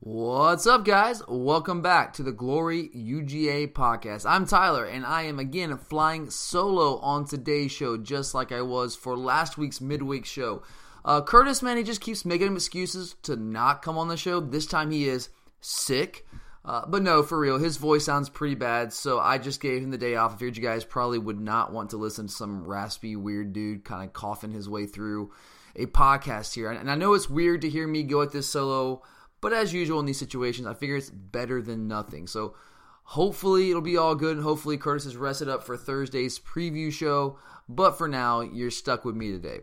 What's up, guys? Welcome back to the Glory UGA podcast. I'm Tyler, and I am again flying solo on today's show, just like I was for last week's midweek show. Uh, Curtis, man, he just keeps making excuses to not come on the show. This time he is sick. Uh, but no, for real, his voice sounds pretty bad, so I just gave him the day off. I figured you guys probably would not want to listen to some raspy, weird dude kind of coughing his way through a podcast here. And I know it's weird to hear me go at this solo, but as usual in these situations, I figure it's better than nothing. So hopefully it'll be all good, and hopefully Curtis is rested up for Thursday's preview show. But for now, you're stuck with me today.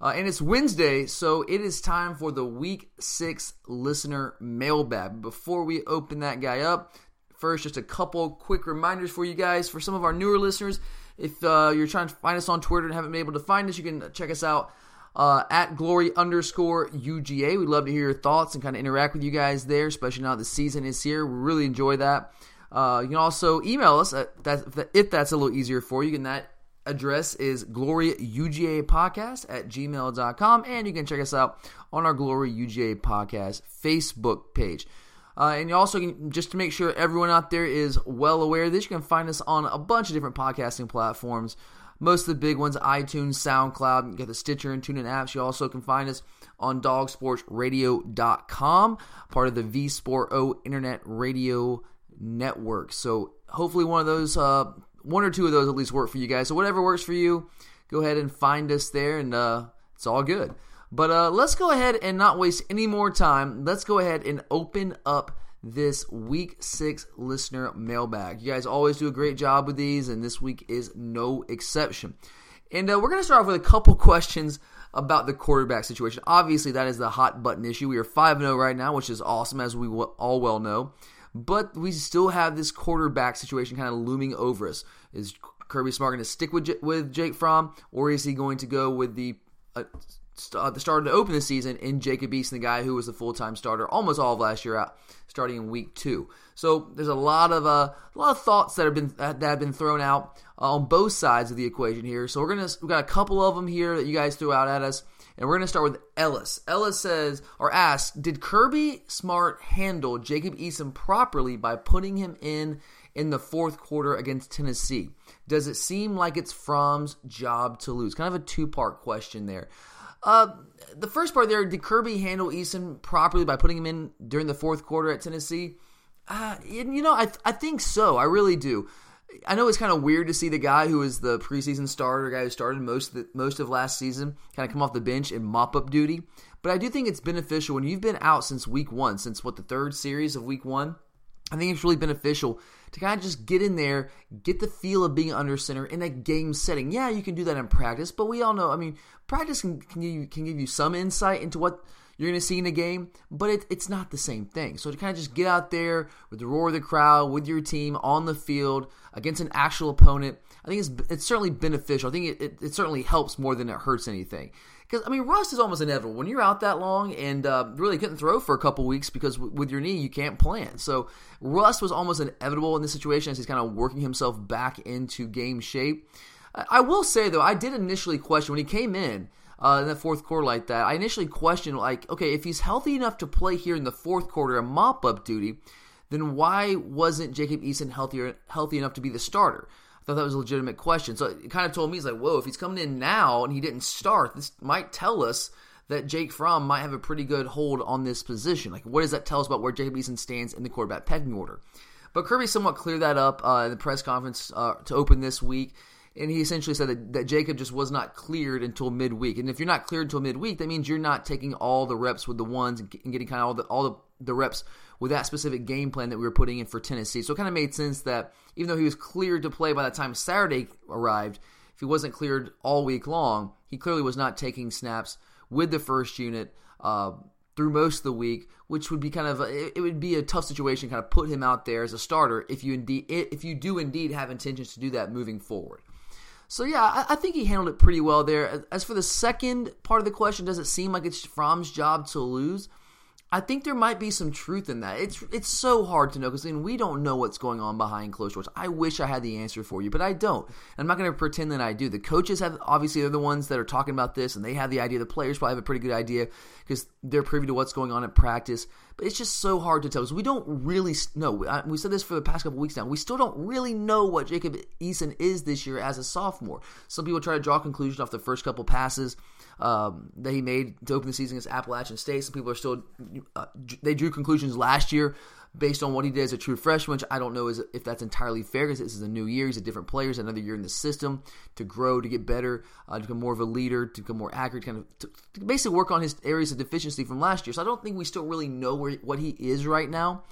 Uh, and it's Wednesday, so it is time for the week six listener mailbag. Before we open that guy up, first, just a couple quick reminders for you guys. For some of our newer listeners, if uh, you're trying to find us on Twitter and haven't been able to find us, you can check us out uh, at glory underscore UGA. We'd love to hear your thoughts and kind of interact with you guys there, especially now the season is here. We really enjoy that. Uh, you can also email us at that, if that's a little easier for you. And that address is gloryugapodcast at gmail.com. And you can check us out on our Glory UGA Podcast Facebook page. Uh, and you also can, just to make sure everyone out there is well aware of this, you can find us on a bunch of different podcasting platforms. Most of the big ones, iTunes, SoundCloud, you get the Stitcher and TuneIn apps. You also can find us on dogsportsradio.com, part of the V Sport O Internet Radio Network. So hopefully one of those, uh, one or two of those at least work for you guys. So whatever works for you, go ahead and find us there, and uh, it's all good. But uh, let's go ahead and not waste any more time. Let's go ahead and open up this week six listener mailbag. You guys always do a great job with these, and this week is no exception. And uh, we're going to start off with a couple questions about the quarterback situation. Obviously, that is the hot button issue. We are 5 0 right now, which is awesome, as we all well know. But we still have this quarterback situation kind of looming over us. Is Kirby Smart going to stick with, J- with Jake Fromm, or is he going to go with the uh, uh, the starter to open the season in Jacob Eason, the guy who was the full time starter almost all of last year out, starting in week two. So there's a lot of uh, a lot of thoughts that have been that have been thrown out uh, on both sides of the equation here. So we're gonna we got a couple of them here that you guys threw out at us, and we're gonna start with Ellis. Ellis says or asks, did Kirby Smart handle Jacob Eason properly by putting him in in the fourth quarter against Tennessee? Does it seem like it's Fromm's job to lose? Kind of a two part question there. Uh, the first part there, did Kirby handle Eason properly by putting him in during the fourth quarter at Tennessee? Uh, you know, I, I think so. I really do. I know it's kind of weird to see the guy who was the preseason starter, guy who started most of the, most of last season, kind of come off the bench in mop up duty. But I do think it's beneficial when you've been out since week one, since what the third series of week one. I think it's really beneficial to kind of just get in there, get the feel of being under center in a game setting. Yeah, you can do that in practice, but we all know. I mean, practice can can give you, can give you some insight into what you're going to see in a game, but it, it's not the same thing. So to kind of just get out there with the roar of the crowd, with your team on the field against an actual opponent, I think it's it's certainly beneficial. I think it, it, it certainly helps more than it hurts anything. Because I mean, rust is almost inevitable when you're out that long and uh, really couldn't throw for a couple weeks because w- with your knee you can't plant. So rust was almost inevitable in this situation as he's kind of working himself back into game shape. I, I will say though, I did initially question when he came in. Uh, in the fourth quarter like that, I initially questioned like, okay, if he's healthy enough to play here in the fourth quarter and mop up duty, then why wasn't Jacob Eason healthier healthy enough to be the starter? Thought that was a legitimate question. So it kind of told me, he's like, whoa, if he's coming in now and he didn't start, this might tell us that Jake Fromm might have a pretty good hold on this position. Like, what does that tell us about where Jacob Eason stands in the quarterback pecking order? But Kirby somewhat cleared that up uh, in the press conference uh, to open this week. And he essentially said that, that Jacob just was not cleared until midweek. And if you're not cleared until midweek, that means you're not taking all the reps with the ones and getting kind of all the all the, the reps with that specific game plan that we were putting in for Tennessee. So it kind of made sense that even though he was cleared to play by the time Saturday arrived, if he wasn't cleared all week long, he clearly was not taking snaps with the first unit. Uh, through most of the week, which would be kind of a, it would be a tough situation, kind of put him out there as a starter if you indeed if you do indeed have intentions to do that moving forward. So yeah, I, I, think he handled it pretty well there. As for the second part of the question, does it seem like it's Fromm's job to lose? I think there might be some truth in that. It's it's so hard to know because mean, we don't know what's going on behind closed doors. I wish I had the answer for you, but I don't. I'm not going to pretend that I do. The coaches have obviously they're the ones that are talking about this, and they have the idea. The players probably have a pretty good idea because they're privy to what's going on at practice. But it's just so hard to tell because we don't really know. We said this for the past couple weeks now. We still don't really know what Jacob Eason is this year as a sophomore. Some people try to draw conclusions off the first couple passes um, that he made to open the season against Appalachian State. Some people are still uh, they drew conclusions last year based on what he did as a true freshman, which I don't know if that's entirely fair because this is a new year. He's a different player. He's another year in the system to grow, to get better, uh, to become more of a leader, to become more accurate, kind of to, to, basically work on his areas of deficiency from last year. So I don't think we still really know where what he is right now.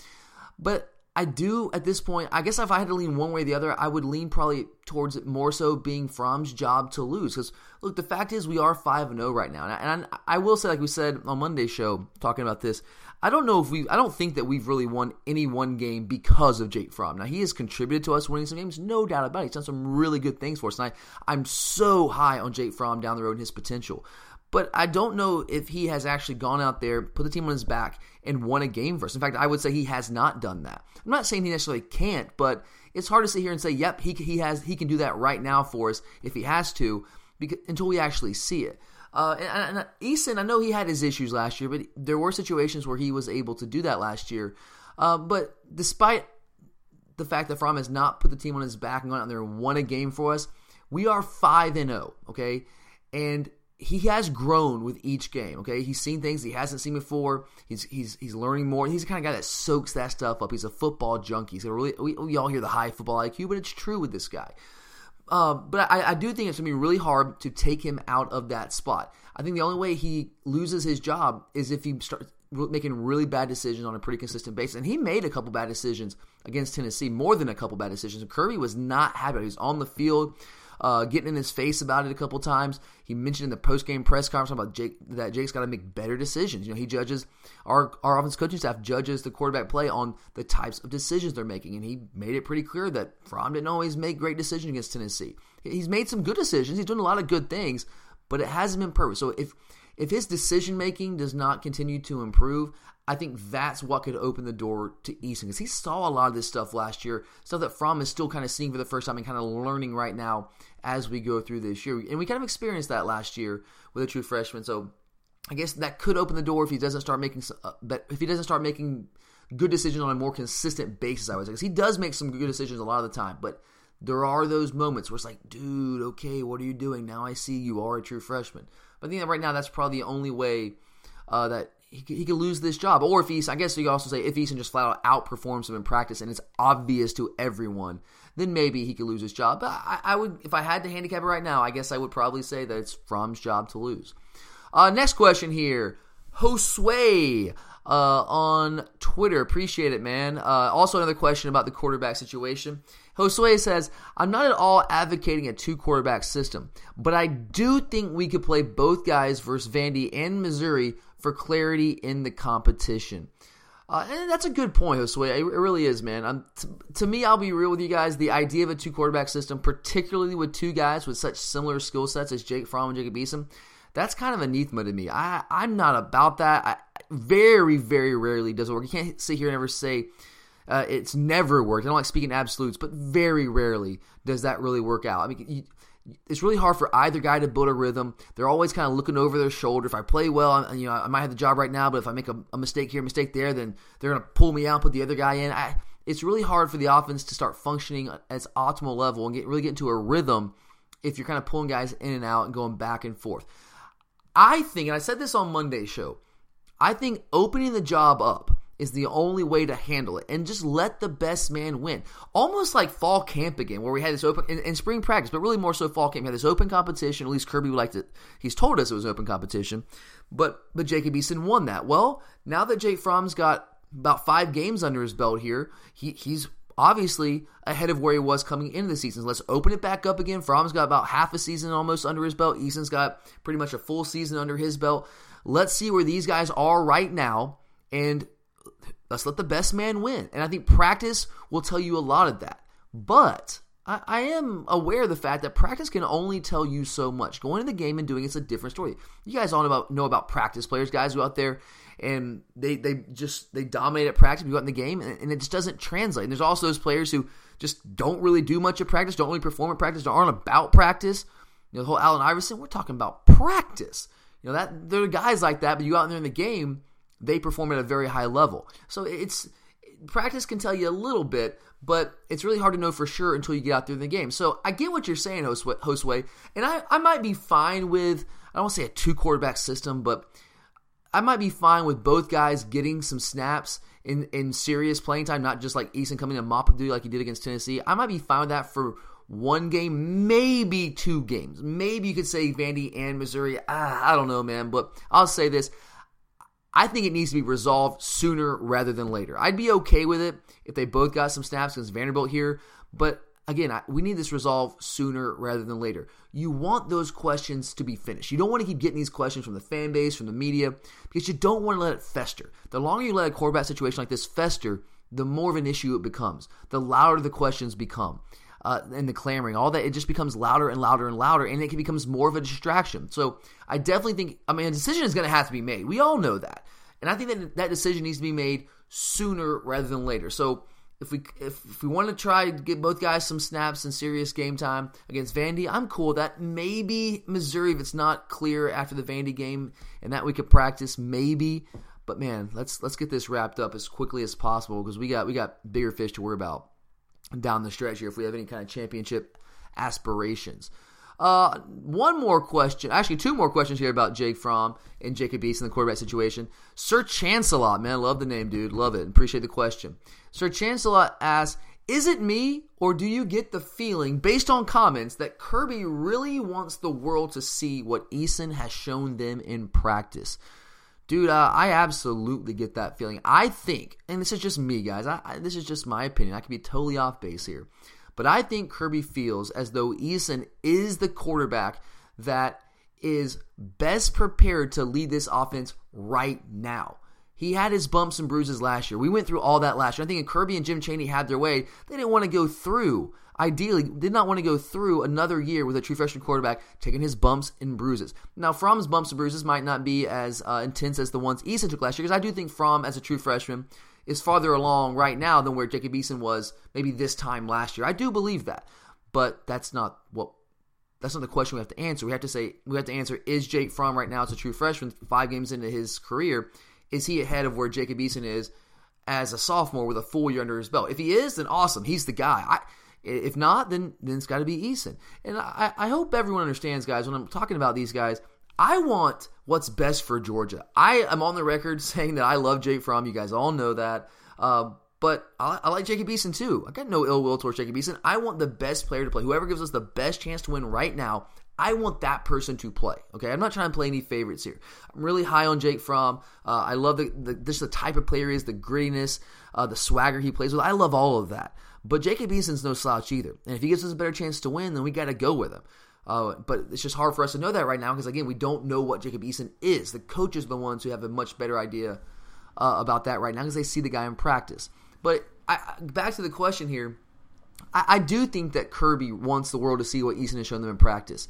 But I do at this point. I guess if I had to lean one way or the other, I would lean probably towards it more so being Fromm's job to lose. Because look, the fact is we are five and zero oh right now, and I, I will say, like we said on Monday's show, talking about this, I don't know if we, I don't think that we've really won any one game because of Jake Fromm. Now he has contributed to us winning some games, no doubt about it. He's done some really good things for us, and I, I'm so high on Jake Fromm down the road and his potential. But I don't know if he has actually gone out there, put the team on his back, and won a game for us. In fact, I would say he has not done that. I'm not saying he necessarily can't, but it's hard to sit here and say, "Yep, he he has he can do that right now for us if he has to," because, until we actually see it. Uh, and, and Eason, I know he had his issues last year, but there were situations where he was able to do that last year. Uh, but despite the fact that Fromm has not put the team on his back and gone out there and won a game for us, we are five and zero. Oh, okay, and he has grown with each game. Okay, he's seen things he hasn't seen before. He's he's he's learning more. He's the kind of guy that soaks that stuff up. He's a football junkie. So really, we, we all hear the high football IQ, but it's true with this guy. Uh, but I, I, do think it's gonna be really hard to take him out of that spot. I think the only way he loses his job is if he starts making really bad decisions on a pretty consistent basis. And he made a couple bad decisions against Tennessee, more than a couple bad decisions. Kirby was not happy. He was on the field uh, getting in his face about it a couple times. He mentioned in the post game press conference about Jake that Jake's got to make better decisions. You know, he judges our our offense coaching staff judges the quarterback play on the types of decisions they're making, and he made it pretty clear that Fromm didn't always make great decisions against Tennessee. He's made some good decisions. He's doing a lot of good things, but it hasn't been perfect. So if if his decision making does not continue to improve, I think that's what could open the door to Easton because he saw a lot of this stuff last year, stuff that Fromm is still kind of seeing for the first time and kind of learning right now as we go through this year. And we kind of experienced that last year with a true freshman. So I guess that could open the door if he doesn't start making but if he doesn't start making good decisions on a more consistent basis. I would say because he does make some good decisions a lot of the time, but there are those moments where it's like, dude, okay, what are you doing? Now I see you are a true freshman. But I think that right now that's probably the only way uh, that he could, he could lose this job. Or if Eason, I guess you could also say if Eason just flat out outperforms him in practice and it's obvious to everyone, then maybe he could lose his job. But I, I would, if I had to handicap it right now, I guess I would probably say that it's Fromm's job to lose. Uh, next question here. Josue uh, on Twitter. Appreciate it, man. Uh, also, another question about the quarterback situation. Josue says, I'm not at all advocating a two quarterback system, but I do think we could play both guys versus Vandy and Missouri for clarity in the competition. Uh, and that's a good point, Josue. It, really is, man. T- to me, I'll be real with you guys. The idea of a two quarterback system, particularly with two guys with such similar skill sets as Jake Fromm and Jacob Eason, that's kind of anathema to me. I, I'm not about that. I, very, very rarely does it work. You can't sit here and ever say uh, it's never worked. I don't like speaking absolutes, but very rarely does that really work out. I mean, you, it's really hard for either guy to build a rhythm. They're always kind of looking over their shoulder. If I play well, I, you know, I might have the job right now, but if I make a, a mistake here, a mistake there, then they're going to pull me out, put the other guy in. I, it's really hard for the offense to start functioning at its optimal level and get really get into a rhythm if you're kind of pulling guys in and out and going back and forth. I think, and I said this on Monday's show, I think opening the job up is the only way to handle it and just let the best man win. Almost like fall camp again, where we had this open in, spring practice, but really more so fall camp. We had this open competition. At least Kirby would like to. He's told us it was open competition, but but Jacob Eason won that. Well, now that Jake Fromm's got about five games under his belt here, he he's obviously ahead of where he was coming into the season. Let's open it back up again. Fromm's got about half a season almost under his belt. Eason's got pretty much a full season under his belt. let's see where these guys are right now, and let's let the best man win. And I think practice will tell you a lot of that. But I, I, am aware of the fact that practice can only tell you so much. Going to the game and doing it's a different story. You guys all know about know about practice players, guys who out there and they they just they dominate at practice. You go out in the game and, and, it just doesn't translate. And there's also those players who just don't really do much at practice, don't really perform at practice, aren't about practice. You know, the whole Allen Iverson, we're talking about practice. You know that there are guys like that, but you go out there in the game, they perform at a very high level. So it's practice can tell you a little bit, but it's really hard to know for sure until you get out there in the game. So I get what you're saying, Josue, and I, I might be fine with, I don't want to say a two quarterback system, but I might be fine with both guys getting some snaps in, in serious playing time, not just like Eason coming to mop up duty like he did against Tennessee. I might be fine with that for one game, maybe two games. Maybe you could say Vandy and Missouri. Ah, I don't know, man, but I'll say this. I think it needs to be resolved sooner rather than later. I'd be okay with it if they both got some snaps against Vanderbilt here, but again, I, we need this resolved sooner rather than later. You want those questions to be finished. You don't want to keep getting these questions from the fan base, from the media, because you don't want to let it fester. The longer you let a quarterback situation like this fester, the more of an issue it becomes. The louder the questions become. Uh, and the clamoring, all that, it just becomes louder and louder and louder, and it becomes more of a distraction. So I definitely think, I mean, a decision is going to have to be made. We all know that. And I think that that decision needs to be made sooner rather than later. So if we if, if we want to try to get both guys some snaps and serious game time against Vandy, I'm cool with that. Maybe Missouri, if it's not clear after the Vandy game and that we could practice, maybe. But man, let's let's get this wrapped up as quickly as possible because we got we got bigger fish to worry about down the stretch here if we have any kind of championship aspirations. Uh, one more question, actually two more questions here about Jake Fromm and Jacob Eason the quarterback situation. Sir Chancelot, man, love the name, dude, love it. Appreciate the question. Sir Chancelot asks, is it me, or do you get the feeling, based on comments, that Kirby really wants the world to see what Eason has shown them in practice? Dude, uh, I absolutely get that feeling. I think, and this is just me, guys. I, I, this is just my opinion. I could be totally off base here. But I think Kirby feels as though Eason is the quarterback that is best prepared to lead this offense right now. He had his bumps and bruises last year. We went through all that last year. I think Kirby and Jim Chaney had their way, they didn't want to go through, ideally, did not want to go through another year with a true freshman quarterback taking his bumps and bruises. Now, Fromm's bumps and bruises might not be as uh, intense as the ones Eason took last year, because I do think Fromm, as a true freshman, is farther along right now than where Jacob Eason was maybe this time last year. I do believe that, but that's not what that's not the question we have to answer. We have to say we have to answer: Is Jake Fromm right now as a true freshman, five games into his career, is he ahead of where Jacob Eason is as a sophomore with a full year under his belt? If he is, then awesome, he's the guy. I, if not, then then it's got to be Eason. And I, I hope everyone understands, guys, when I'm talking about these guys. I want what's best for Georgia. I am on the record saying that I love Jake Fromm. You guys all know that. Uh, but I, I, like Jacob Eason too. I got no ill will towards Jacob Eason. I want the best player to play. Whoever gives us the best chance to win right now, I want that person to play. Okay, I'm not trying to play any favorites here. I'm really high on Jake Fromm. Uh, I love the, the just the type of player he is, the grittiness, uh, the swagger he plays with. I love all of that. But Jacob Eason's no slouch either. And if he gives us a better chance to win, then we got to go with him. Uh, but it's just hard for us to know that right now because again, we don't know what Jacob Eason is. The coaches are the ones who have a much better idea uh, about that right now because they see the guy in practice. But I, back to the question here, I, I, do think that Kirby wants the world to see what Eason has shown them in practice.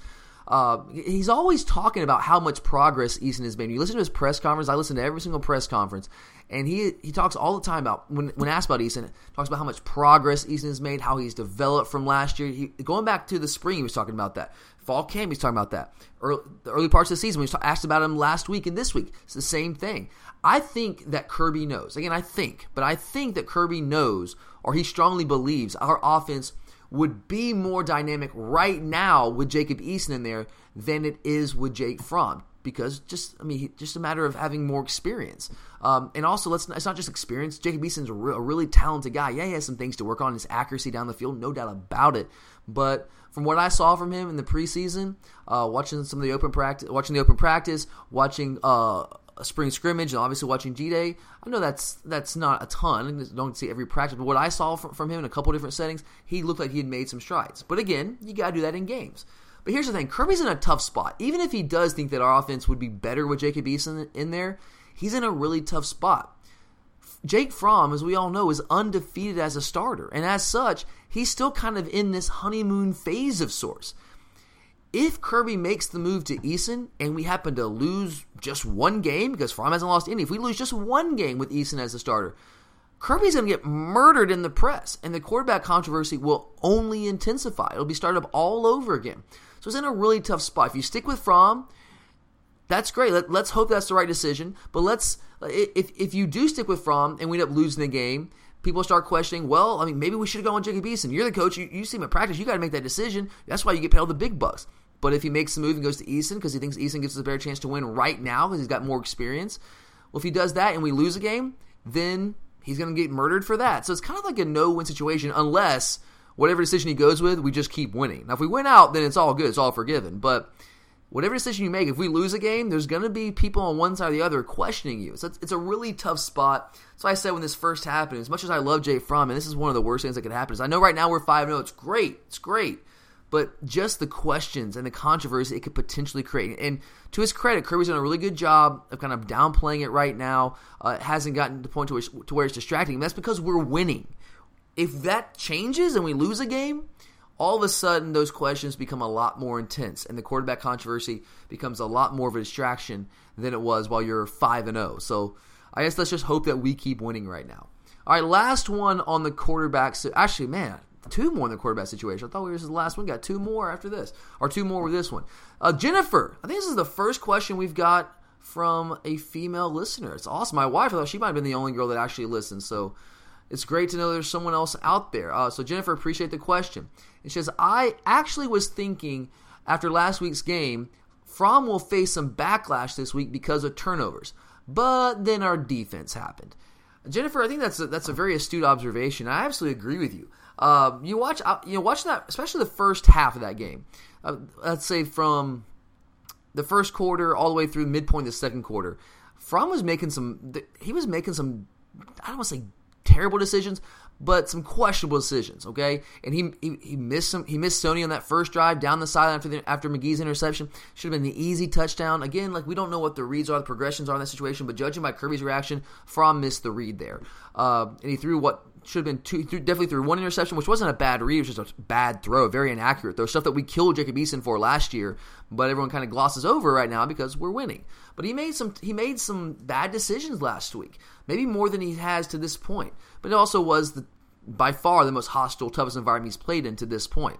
Uh, he's always talking about how much progress Eason has made. You listen to his press conference. I listen to every single press conference, and he he talks all the time about when when asked about Eason, talks about how much progress Eason has made, how he's developed from last year. He, going back to the spring, he was talking about that. Fall camp, he's talking about that. Early, the early parts of the season, we asked about him last week and this week. It's the same thing. I think that Kirby knows. Again, I think, but I think that Kirby knows, or he strongly believes, our offense would be more dynamic right now with Jacob Eason in there than it is with Jake Fromm because just I mean just a matter of having more experience. Um, and also, let's it's not just experience. Jacob Eason's a, re- a really talented guy. Yeah, he has some things to work on. His accuracy down the field, no doubt about it. But from what I saw from him in the preseason, uh, watching some of the open practice, watching the open practice, watching uh, a spring scrimmage, and obviously watching G Day, I know that's that's not a ton. I don't see every practice, but what I saw from, from him in a couple different settings, he looked like he had made some strides. But again, you got to do that in games. But here's the thing Kirby's in a tough spot. Even if he does think that our offense would be better with Jacob Eason in there, he's in a really tough spot. Jake Fromm, as we all know, is undefeated as a starter. And as such, he's still kind of in this honeymoon phase of sorts. If Kirby makes the move to Eason and we happen to lose just one game, because Fromm hasn't lost any, if we lose just one game with Eason as the starter, Kirby's going to get murdered in the press, and the quarterback controversy will only intensify. It'll be started up all over again. So it's in a really tough spot. If you stick with Fromm, that's great. Let, us hope that's the right decision. But let's if if you do stick with Fromm and we end up losing the game, people start questioning. Well, I mean, maybe we should have gone with Jacob Eason. You're the coach. You, you see him at practice. You got to make that decision. That's why you get paid all the big bucks. But if he makes the move and goes to Eason because he thinks Eason gives us a better chance to win right now because he's got more experience, well, if he does that and we lose a game, then he's going to get murdered for that. So it's kind of like a no-win situation unless whatever decision he goes with, we just keep winning. Now, if we win out, then it's all good. It's all forgiven. But whatever decision you make, if we lose a game, there's going to be people on one side or the other questioning you. So it's, it's, a really tough spot. So I said when this first happened, as much as I love Jay Fromm, and this is one of the worst things that could happen, is I know right now we're 5 0. It's great. It's great. But just the questions and the controversy it could potentially create. And to his credit, Kirby's done a really good job of kind of downplaying it right now. Uh, it hasn't gotten to the point to, to where it's distracting. And that's because we're winning. If that changes and we lose a game, all of a sudden those questions become a lot more intense and the quarterback controversy becomes a lot more of a distraction than it was while you're 5 and 0. So I guess let's just hope that we keep winning right now. All right, last one on the quarterback. So actually, man, two more in the quarterback situation. I thought we were this is the last one. Got two more after this, or two more with this one. Uh, Jennifer, I think this is the first question we've got from a female listener. It's awesome. My wife, I thought she might have been the only girl that actually listened. So it's great to know there's someone else out there. Uh, so, Jennifer, appreciate the question. It says, I actually was thinking after last week's game, Fromm will face some backlash this week because of turnovers. But then our defense happened. Jennifer, I think that's a, that's a very astute observation. I absolutely agree with you. Uh, you watch, uh, you know, watching that, especially the first half of that game. Uh, let's say from the first quarter all the way through midpoint of the second quarter. Fromm was making some. He was making some. I don't want to say terrible decisions, but some questionable decisions. Okay, and he he, he missed some. He missed Sony on that first drive down the sideline after the, after McGee's interception. Should have been the easy touchdown. Again, like we don't know what the reads are, the progressions are in that situation, but judging by Kirby's reaction, Fromm missed the read there, uh, and he threw what should have been two, threw, definitely threw one interception, which wasn't a bad read, it was just a bad throw, very inaccurate throw. Stuff that we killed Jacob Eason for last year, but everyone kind of glosses over right now because we're winning. But he made some he made some bad decisions last week, maybe more than he has to this point. But it also was the by far the most hostile, toughest environment he's played in to this point.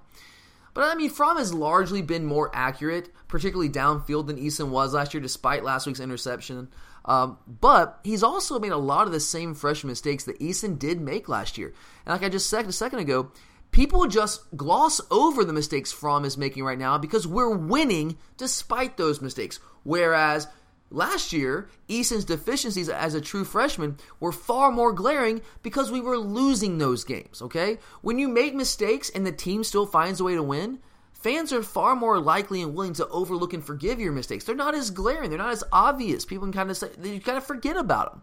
But I mean, Fromm has largely been more accurate, particularly downfield, than Eason was last year, despite last week's interception. Um, but he's also made a lot of the same freshman mistakes that Eason did make last year. And like I just said a second ago, people just gloss over the mistakes Fromm is making right now because we're winning despite those mistakes. Whereas Last year, Eason's deficiencies as a true freshman were far more glaring because we were losing those games, okay? When you make mistakes and the team still finds a way to win, fans are far more likely and willing to overlook and forgive your mistakes. They're not as glaring, they're not as obvious. People can kind of say, you kind of forget about them.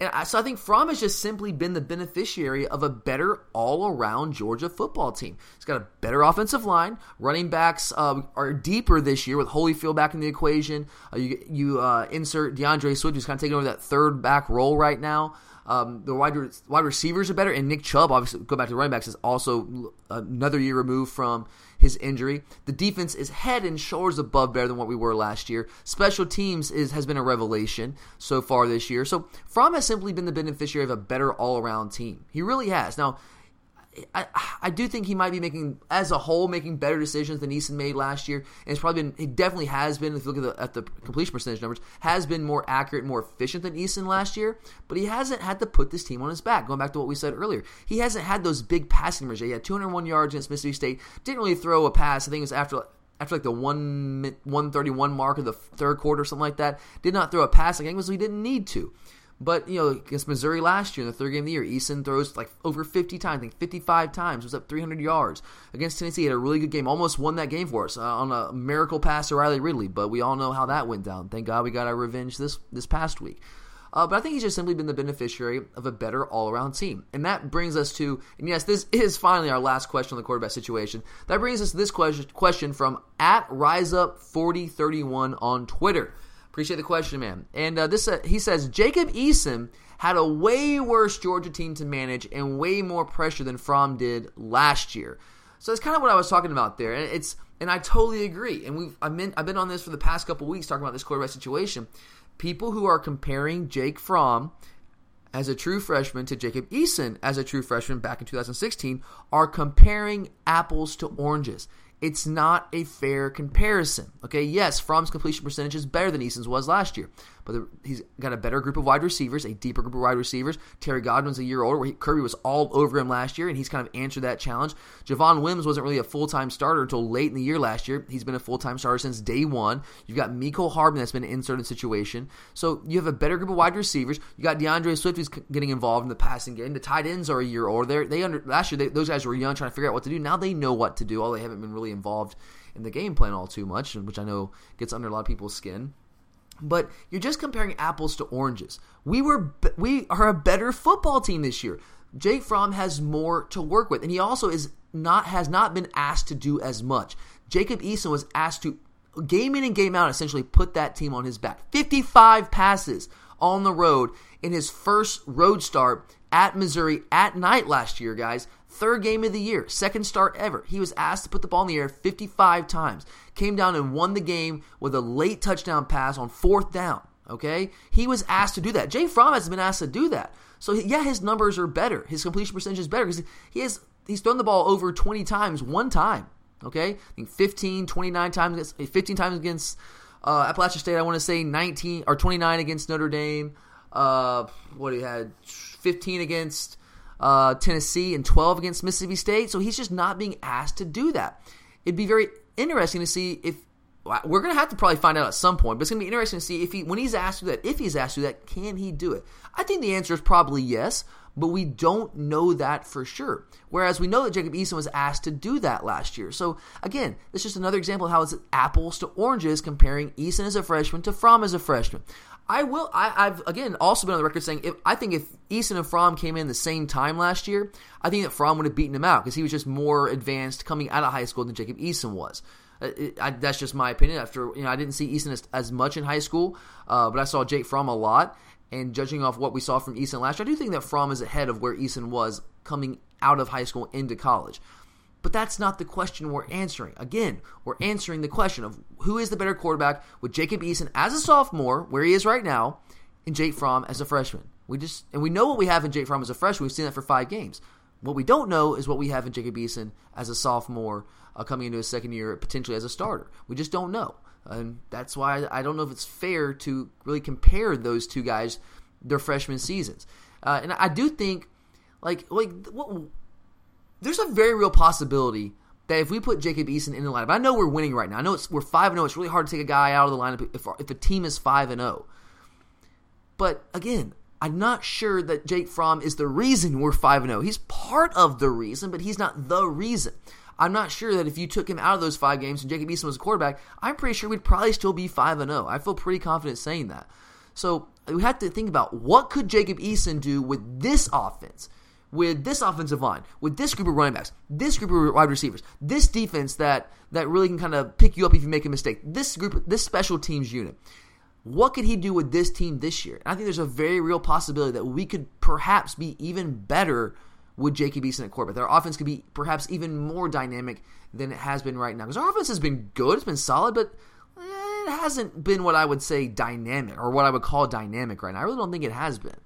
And so I think Fromm has just simply been the beneficiary of a better all around Georgia football team. He's got a better offensive line. Running backs uh, are deeper this year with Holyfield back in the equation. Uh, you you uh, insert DeAndre Swift, who's kind of taking over that third back role right now. Um, the wide, wide receivers are better, and Nick Chubb, obviously, go back to the running backs, is also another year removed from his injury. The defense is head and shoulders above better than what we were last year. Special teams is has been a revelation so far this year. So Fromm has simply been the beneficiary of a better all around team. He really has. Now, I, I do think he might be making, as a whole, making better decisions than Eason made last year. And it's probably been, he definitely has been, if you look at the, at the completion percentage numbers, has been more accurate, more efficient than Eason last year. But he hasn't had to put this team on his back. Going back to what we said earlier, he hasn't had those big passing numbers. He had 201 yards against Mississippi State. Didn't really throw a pass. I think it was after after like the one 131 mark of the third quarter or something like that. Did not throw a pass. I think it was he didn't need to. But you know, against Missouri last year in the third game of the year, Eason throws like over 50 times, I think 55 times, was up 300 yards. Against Tennessee, he had a really good game, almost won that game for us uh, on a miracle pass to Riley Ridley. But we all know how that went down. Thank God we got our revenge this this past week. Uh, but I think he's just simply been the beneficiary of a better all around team. And that brings us to, and yes, this is finally our last question on the quarterback situation. That brings us to this question, question from at RiseUp4031 on Twitter. Appreciate the question, man. And uh, this uh, he says Jacob Eason had a way worse Georgia team to manage and way more pressure than Fromm did last year. So that's kind of what I was talking about there. And it's and I totally agree. And we've I've been I've been on this for the past couple weeks talking about this quarterback situation. People who are comparing Jake Fromm as a true freshman to Jacob Eason as a true freshman back in 2016 are comparing apples to oranges. It's not a fair comparison. Okay, yes, Fromm's completion percentage is better than Eason's was last year, but the, he's got a better group of wide receivers, a deeper group of wide receivers. Terry Godwin's a year older, where he, Kirby was all over him last year, and he's kind of answered that challenge. Javon Wims wasn't really a full time starter until late in the year last year. He's been a full time starter since day one. You've got Mecole Hardman that's been an inserted situation. So you have a better group of wide receivers. You got DeAndre Swift who's getting involved in the passing game. The tight ends are a year older. They're, they under last year they, those guys were young, trying to figure out what to do. Now they know what to do. All they haven't been really involved in the game plan all too much, which I know gets under a lot of people's skin. But you're just comparing apples to oranges. We were we are a better football team this year. Jake Fromm has more to work with, and he also is not has not been asked to do as much. Jacob Eason was asked to game in and game out essentially put that team on his back. 55 passes on the road in his first road start at Missouri at night last year, guys. Third game of the year, second start ever. He was asked to put the ball in the air 55 times. Came down and won the game with a late touchdown pass on fourth down. Okay? He was asked to do that. Jay Fromm has been asked to do that. So, yeah, his numbers are better. His completion percentage is better because he has he's thrown the ball over 20 times one time. Okay? I think 15, 29 times against, 15 times against uh, Appalachian State. I want to say 19 or 29 against Notre Dame. Uh, what he had 15 against uh, Tennessee and 12 against Mississippi State. So he's just not being asked to do that. It'd be very interesting to see if we're going to have to probably find out at some point, but it's going to be interesting to see if he, when he's asked to do that, if he's asked to do that, can he do it? I think the answer is probably yes, but we don't know that for sure. Whereas we know that Jacob Eason was asked to do that last year. So again, it's just another example of how it's apples to oranges comparing Eason as a freshman to Fromm as a freshman. I will. I, have again also been on the record saying if I think if Eason and Fromm came in the same time last year, I think that Fromm would have beaten him out because he was just more advanced coming out of high school than Jacob Eason was. Uh, it, I, that's just my opinion. After you know, I didn't see Eason as, as much in high school, uh, but I saw Jake Fromm a lot. And judging off what we saw from Eason last year, I do think that Fromm is ahead of where Eason was coming out of high school into college. But that's not the question we're answering. Again, we're answering the question of who is the better quarterback with Jacob Eason as a sophomore, where he is right now, and Jake Fromm as a freshman. We just and we know what we have in Jake Fromm as a freshman. We've seen that for five games. What we don't know is what we have in Jacob Eason as a sophomore uh, coming into his second year, potentially as a starter. We just don't know, and that's why I don't know if it's fair to really compare those two guys their freshman seasons. Uh, and I do think, like, like what, there's a very real possibility that if we put Jacob Eason in the lineup, I know we're winning right now. I know it's, we're five and zero. Oh. It's really hard to take a guy out of the lineup if if the team is five and zero. Oh. But again, I'm not sure that Jake Fromm is the reason we're five and zero. Oh. He's part of the reason, but he's not the reason. I'm not sure that if you took him out of those five games and Jacob Eason was a quarterback, I'm pretty sure we'd probably still be five and zero. I feel pretty confident saying that. So we have to think about what could Jacob Eason do with this offense with this offensive line, with this group of running backs, this group of wide receivers, this defense that that really can kind of pick you up if you make a mistake, this group, this special teams unit. What could he do with this team this year? And I think there's a very real possibility that we could perhaps be even better with Jacob Eason at quarterback. Our offense could be perhaps even more dynamic than it has been right now. Because our offense has been good, it's been solid, but eh, it hasn't been what I would say dynamic or what I would call dynamic right now. I really don't think it has been.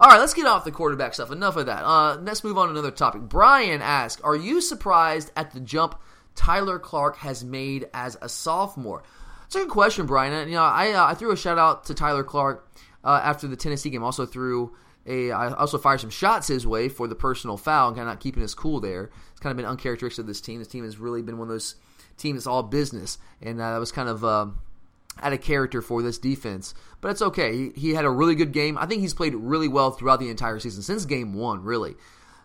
All right, let's get off the quarterback stuff. Enough of that. Uh, let's move on to another topic. Brian asks, "Are you surprised at the jump Tyler Clark has made as a sophomore?" It's a good question, Brian. And, you know, I uh, I threw a shout out to Tyler Clark uh, after the Tennessee game. Also threw a I also fired some shots his way for the personal foul and kind of not keeping his cool there. It's kind of been uncharacteristic of this team. This team has really been one of those teams that's all business, and uh, that was kind of um, out of character for this defense. But it's okay. He, he, had a really good game. I think he's played really well throughout the entire season, since game one, really.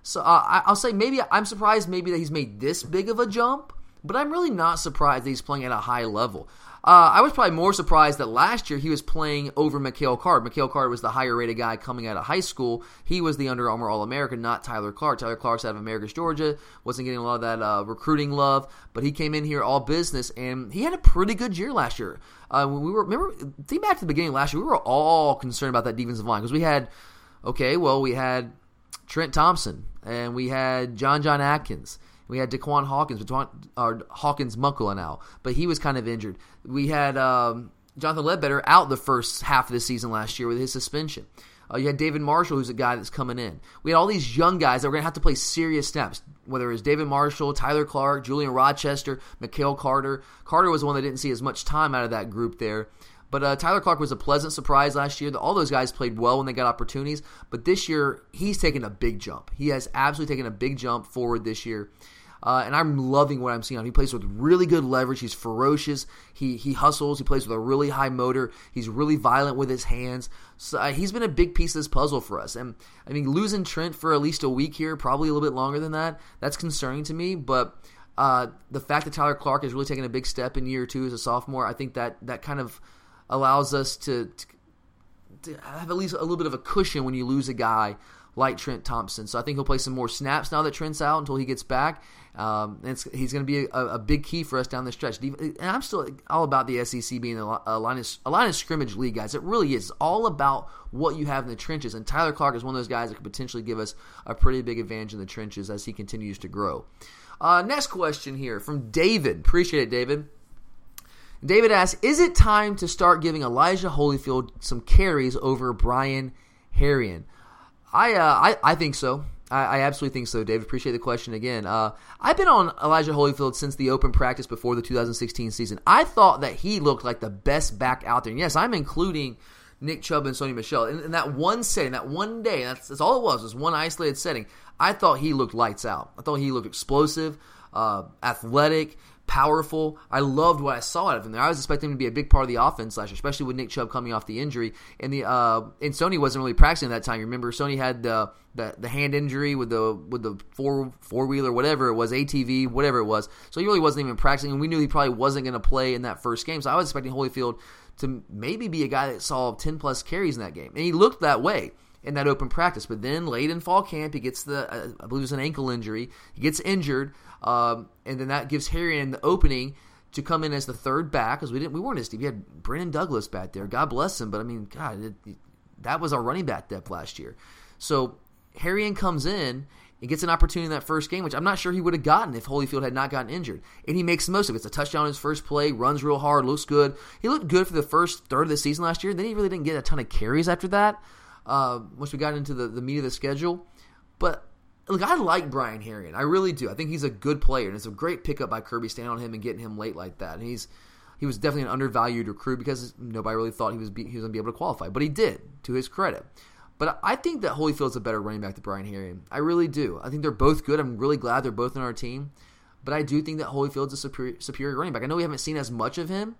So uh, I, will say maybe I'm surprised maybe that he's made this big of a jump. But I'm really not surprised that he's playing at a high level. Uh, I was probably more surprised that last year he was playing over Mikhail Card. Mikhail Card was the higher rated guy coming out of high school. He was the Under Armour All American, not Tyler Clark. Tyler Clark's out of Americus, Georgia. Wasn't getting a lot of that uh, recruiting love, but he came in here all business, and he had a pretty good year last year. Uh, we were remember, think back to the beginning last year, we were all concerned about that defensive line because we had, okay, well, we had Trent Thompson and we had John John Atkins we had DaQuan Hawkins, DaQuan, or Hawkins Muckle now, but he was kind of injured. We had um, Jonathan Ledbetter out the first half of the season last year with his suspension. Uh, you had David Marshall, who's a guy that's coming in. We had all these young guys that were going to have to play serious snaps, whether it was David Marshall, Tyler Clark, Julian Rochester, Mikhail Carter. Carter was one that didn't see as much time out of that group there. But uh, Tyler Clark was a pleasant surprise last year. All those guys played well when they got opportunities. But this year, he's taken a big jump. He has absolutely taken a big jump forward this year. Uh, and I'm loving what I'm seeing. He plays with really good leverage. He's ferocious. He he hustles. He plays with a really high motor. He's really violent with his hands. So uh, he's been a big piece of this puzzle for us. And I mean, losing Trent for at least a week here, probably a little bit longer than that, that's concerning to me. But uh, the fact that Tyler Clark has really taken a big step in year two as a sophomore, I think that that kind of allows us to, to, to have at least a little bit of a cushion when you lose a guy like Trent Thompson. So I think he'll play some more snaps now that Trent's out until he gets back. Um, he's going to be a, a, big key for us down the stretch. And I'm still all about the SEC being a, a, line of, a line of scrimmage league, guys. It really is. It's all about what you have in the trenches. And Tyler Clark is one of those guys that could potentially give us a pretty big advantage in the trenches as he continues to grow. Uh, next question here from David. Appreciate it, David. David asks, is it time to start giving Elijah Holyfield some carries over Brian Herrien? I, uh, I, I think so. I, I, absolutely think so, Dave. Appreciate the question again. Uh, I've been on Elijah Holyfield since the open practice before the 2016 season. I thought that he looked like the best back out there. And yes, I'm including Nick Chubb and Sony Michel. In, in that one setting, that one day, that's, that's all it was, was one isolated setting. I thought he looked lights out. I thought he looked explosive, uh, athletic, powerful. I loved what I saw out of him there. I was expecting him to be a big part of the offense last year, especially with Nick Chubb coming off the injury. And the uh, and Sony wasn't really practicing at that time. You remember Sony had the, the the hand injury with the with the four four wheeler, whatever it was, ATV, whatever it was. So he really wasn't even practicing, and we knew he probably wasn't going to play in that first game. So I was expecting Holyfield to maybe be a guy that saw ten plus carries in that game, and he looked that way in that open practice. But then late in fall camp, he gets the uh, I believe it was an ankle injury. He gets injured. Um, and then that gives Herrien the opening to come in as the third back because we didn't we weren't as deep. We had Brendan Douglas back there. God bless him, but I mean, God, it, it, that was our running back depth last year. So Herrien comes in and gets an opportunity in that first game, which I'm not sure he would have gotten if Holyfield had not gotten injured. And he makes the most of it. It's a touchdown in his first play, runs real hard, looks good. He looked good for the first third of the season last year. Then he really didn't get a ton of carries after that uh, once we got into the, the meat of the schedule. But Look, I like Brian Herrien. I really do. I think he's a good player, and it's a great pickup by Kirby standing on him and getting him late like that. And he's he was definitely an undervalued recruit because nobody really thought he was be, he was going to be able to qualify, but he did to his credit. But I think that Holyfield's a better running back than Brian Herrien. I really do. I think they're both good. I'm really glad they're both on our team. But I do think that Holyfield's a superior, superior running back. I know we haven't seen as much of him,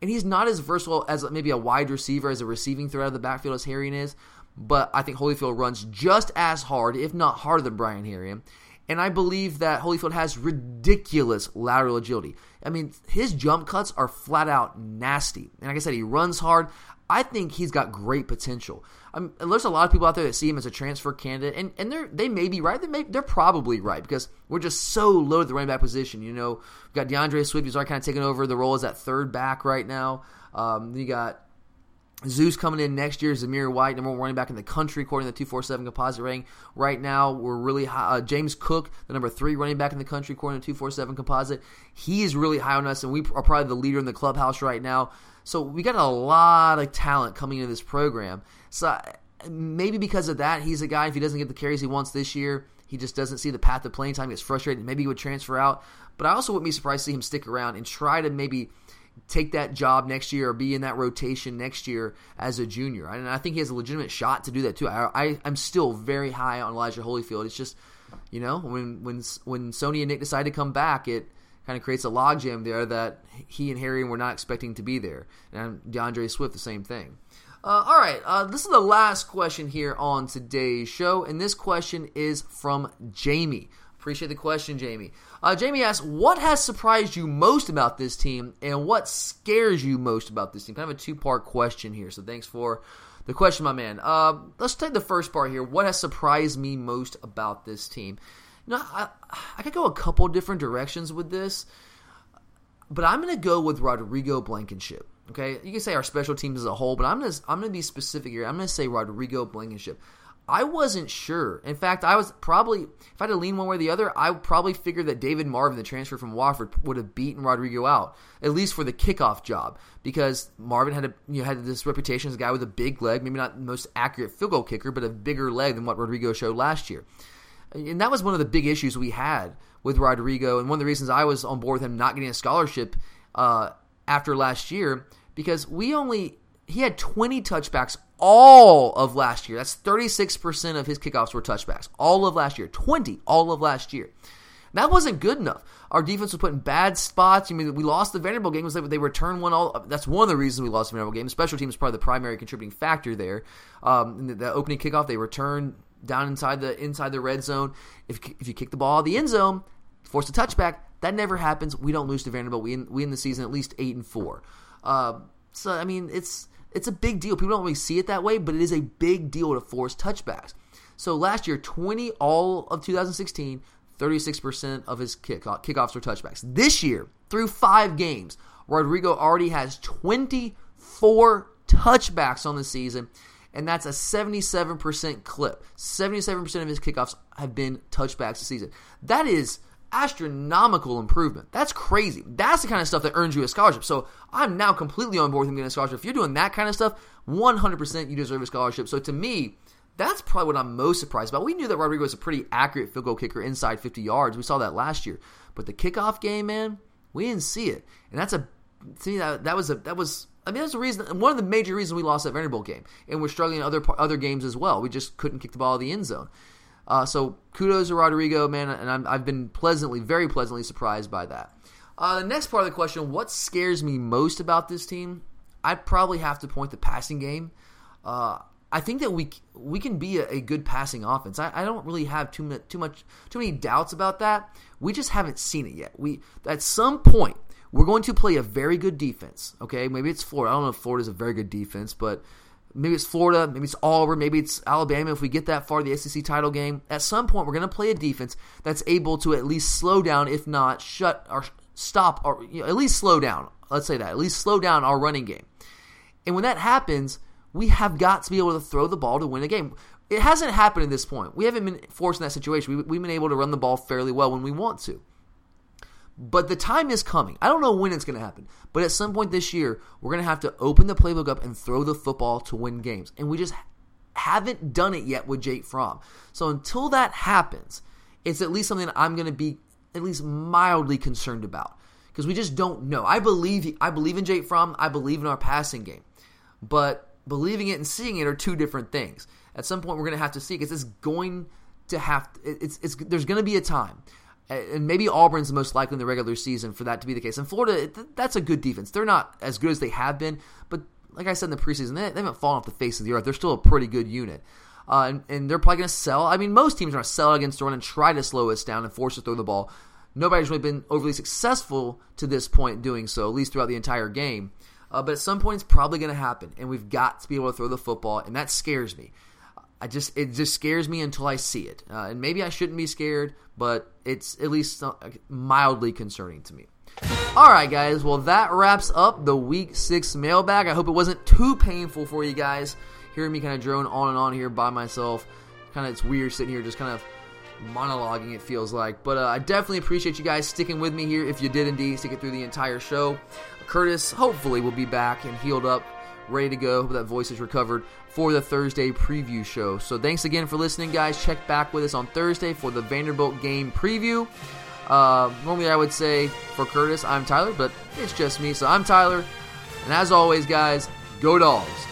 and he's not as versatile as maybe a wide receiver as a receiving threat out of the backfield as Herrien is but I think Holyfield runs just as hard, if not harder, than Brian Herrien. And I believe that Holyfield has ridiculous lateral agility. I mean, his jump cuts are flat out nasty. And like I said, he runs hard. I think he's got great potential. Um, there's a lot of people out there that see him as a transfer candidate, and, and they're, they may be right. They may, they're probably right because we're just so low at the running back position. You know, we've got DeAndre Swift, who's already kind of taking over the role as that third back right now. Um, you got Zeus coming in next year, Zamir White, number one running back in the country, according to the 247 composite rating. Right now, we're really high. Uh, James Cook, the number three running back in the country, according to 247 composite. He is really high on us, and we are probably the leader in the clubhouse right now. So we got a lot of talent coming into this program. So maybe because of that, he's a guy, if he doesn't get the carries he wants this year, he just doesn't see the path of playing time, gets frustrated. Maybe he would transfer out. But I also wouldn't be surprised to see him stick around and try to maybe – take that job next year or be in that rotation next year as a junior. And I think he has a legitimate shot to do that too. I, I am still very high on Elijah Holyfield. It's just you know when when when Sony and Nick decide to come back, it kind of creates a logjam there that he and Harry were not expecting to be there. And DeAndre Swift the same thing. Uh, all right, uh, this is the last question here on today's show, and this question is from Jamie. Appreciate the question, Jamie. Uh, Jamie asks, what has surprised you most about this team, and what scares you most about this team? Kind of a two part question here. So thanks for the question, my man. Uh, let's take the first part here. What has surprised me most about this team? You know, I, I could go a couple different directions with this, but I'm going to go with Rodrigo Blankenship. Okay, you can say our special teams as a whole, but I'm going to I'm going to be specific here. I'm going to say Rodrigo Blankenship. I wasn't sure. In fact, I was probably, if I had to lean one way or the other, I probably figured that David Marvin, the transfer from Wofford, would have beaten Rodrigo out, at least for the kickoff job, because Marvin had a, you know, had this reputation as a guy with a big leg, maybe not the most accurate field goal kicker, but a bigger leg than what Rodrigo showed last year. And that was one of the big issues we had with Rodrigo, and one of the reasons I was on board with him not getting a scholarship uh, after last year, because we only he had 20 touchbacks all of last year. That's 36% of his kickoffs were touchbacks. All of last year. 20 all of last year. That wasn't good enough. Our defense was put in bad spots. I mean, we lost the Vanderbilt game. Was they returned one all. That's one of the reasons we lost the Vanderbilt game. Special teams probably the primary contributing factor there. Um, the, the, opening kickoff, they returned down inside the inside the red zone. If if you kick the ball out of the end zone, force a touchback. That never happens. We don't lose to Vanderbilt. We we in the season at least eight and four. Uh, so I mean, it's it's a big deal. People don't really see it that way, but it is a big deal to force touchbacks. So last year, 20 all of 2016, 36% of his kick, uh, kickoffs were touchbacks. This year, through five games, Rodrigo already has 24 touchbacks on the season, and that's a 77% clip. 77% of his kickoffs have been touchbacks this season. That is astronomical improvement. That's crazy. That's the kind of stuff that earns you a scholarship. So I'm now completely on board with him getting a scholarship. If you're doing that kind of stuff, 100% you deserve a scholarship. So to me, that's probably what I'm most surprised about. We knew that Rodrigo was a pretty accurate field goal kicker inside 50 yards. We saw that last year. But the kickoff game, man, we didn't see it. And that's a to me that that was a that was I mean that's a reason one of the major reasons we lost that Vanderbilt game. And we're struggling in other other games as well. We just couldn't kick the ball in the end zone. Uh, so kudos to Rodrigo, man, and i have been pleasantly, very pleasantly surprised by that. Uh, the next part of the question: What scares me most about this team? I'd probably have to point the passing game. Uh, I think that we we can be a, a good passing offense. I, I, don't really have too much, too much too many doubts about that. We just haven't seen it yet. We at some point we're going to play a very good defense. Okay, maybe it's Florida. I don't know if Florida's a very good defense, but Maybe it's Florida, maybe it's Auburn, maybe it's Alabama. If we get that far, the SEC title game, at some point we're going to play a defense that's able to at least slow down, if not shut or stop, or you know, at least slow down. Let's say that at least slow down our running game. And when that happens, we have got to be able to throw the ball to win a game. It hasn't happened at this point. We haven't been forced in that situation. We, we've been able to run the ball fairly well when we want to. But the time is coming. I don't know when it's going to happen, but at some point this year, we're going to have to open the playbook up and throw the football to win games. And we just haven't done it yet with Jake Fromm. So until that happens, it's at least something I'm going to be at least mildly concerned about because we just don't know. I believe I believe in Jake Fromm. I believe in our passing game, but believing it and seeing it are two different things. At some point, we're going to have to see because it's going to have. It's it's there's going to be a time and maybe Auburn's the most likely in the regular season for that to be the case. And Florida, that's a good defense. They're not as good as they have been, but like I said in the preseason, they, they haven't fallen off the face of the earth. They're still a pretty good unit. Uh, and, and, they're probably going to sell. I mean, most teams are going to sell against the run and try to slow us down and force us to throw the ball. Nobody's really been overly successful to this point doing so, at least throughout the entire game. Uh, but at some point, it's probably going to happen, and we've got to be able to throw the football, and that scares me. I just it just scares me until I see it, uh, and maybe I shouldn't be scared, but it's at least mildly concerning to me. All right, guys. Well, that wraps up the week six mailbag. I hope it wasn't too painful for you guys hearing me kind of drone on and on here by myself. Kind of it's weird sitting here just kind of monologuing. It feels like, but uh, I definitely appreciate you guys sticking with me here. If you did indeed stick it through the entire show, Curtis hopefully will be back and healed up ready to go. Hope that voice is recovered for the Thursday preview show. So thanks again for listening, guys. Check back with us on Thursday for the Vanderbilt game preview. Uh, normally, I would say for Curtis, I'm Tyler, but it's just me. So I'm Tyler. And as always, guys, go dogs.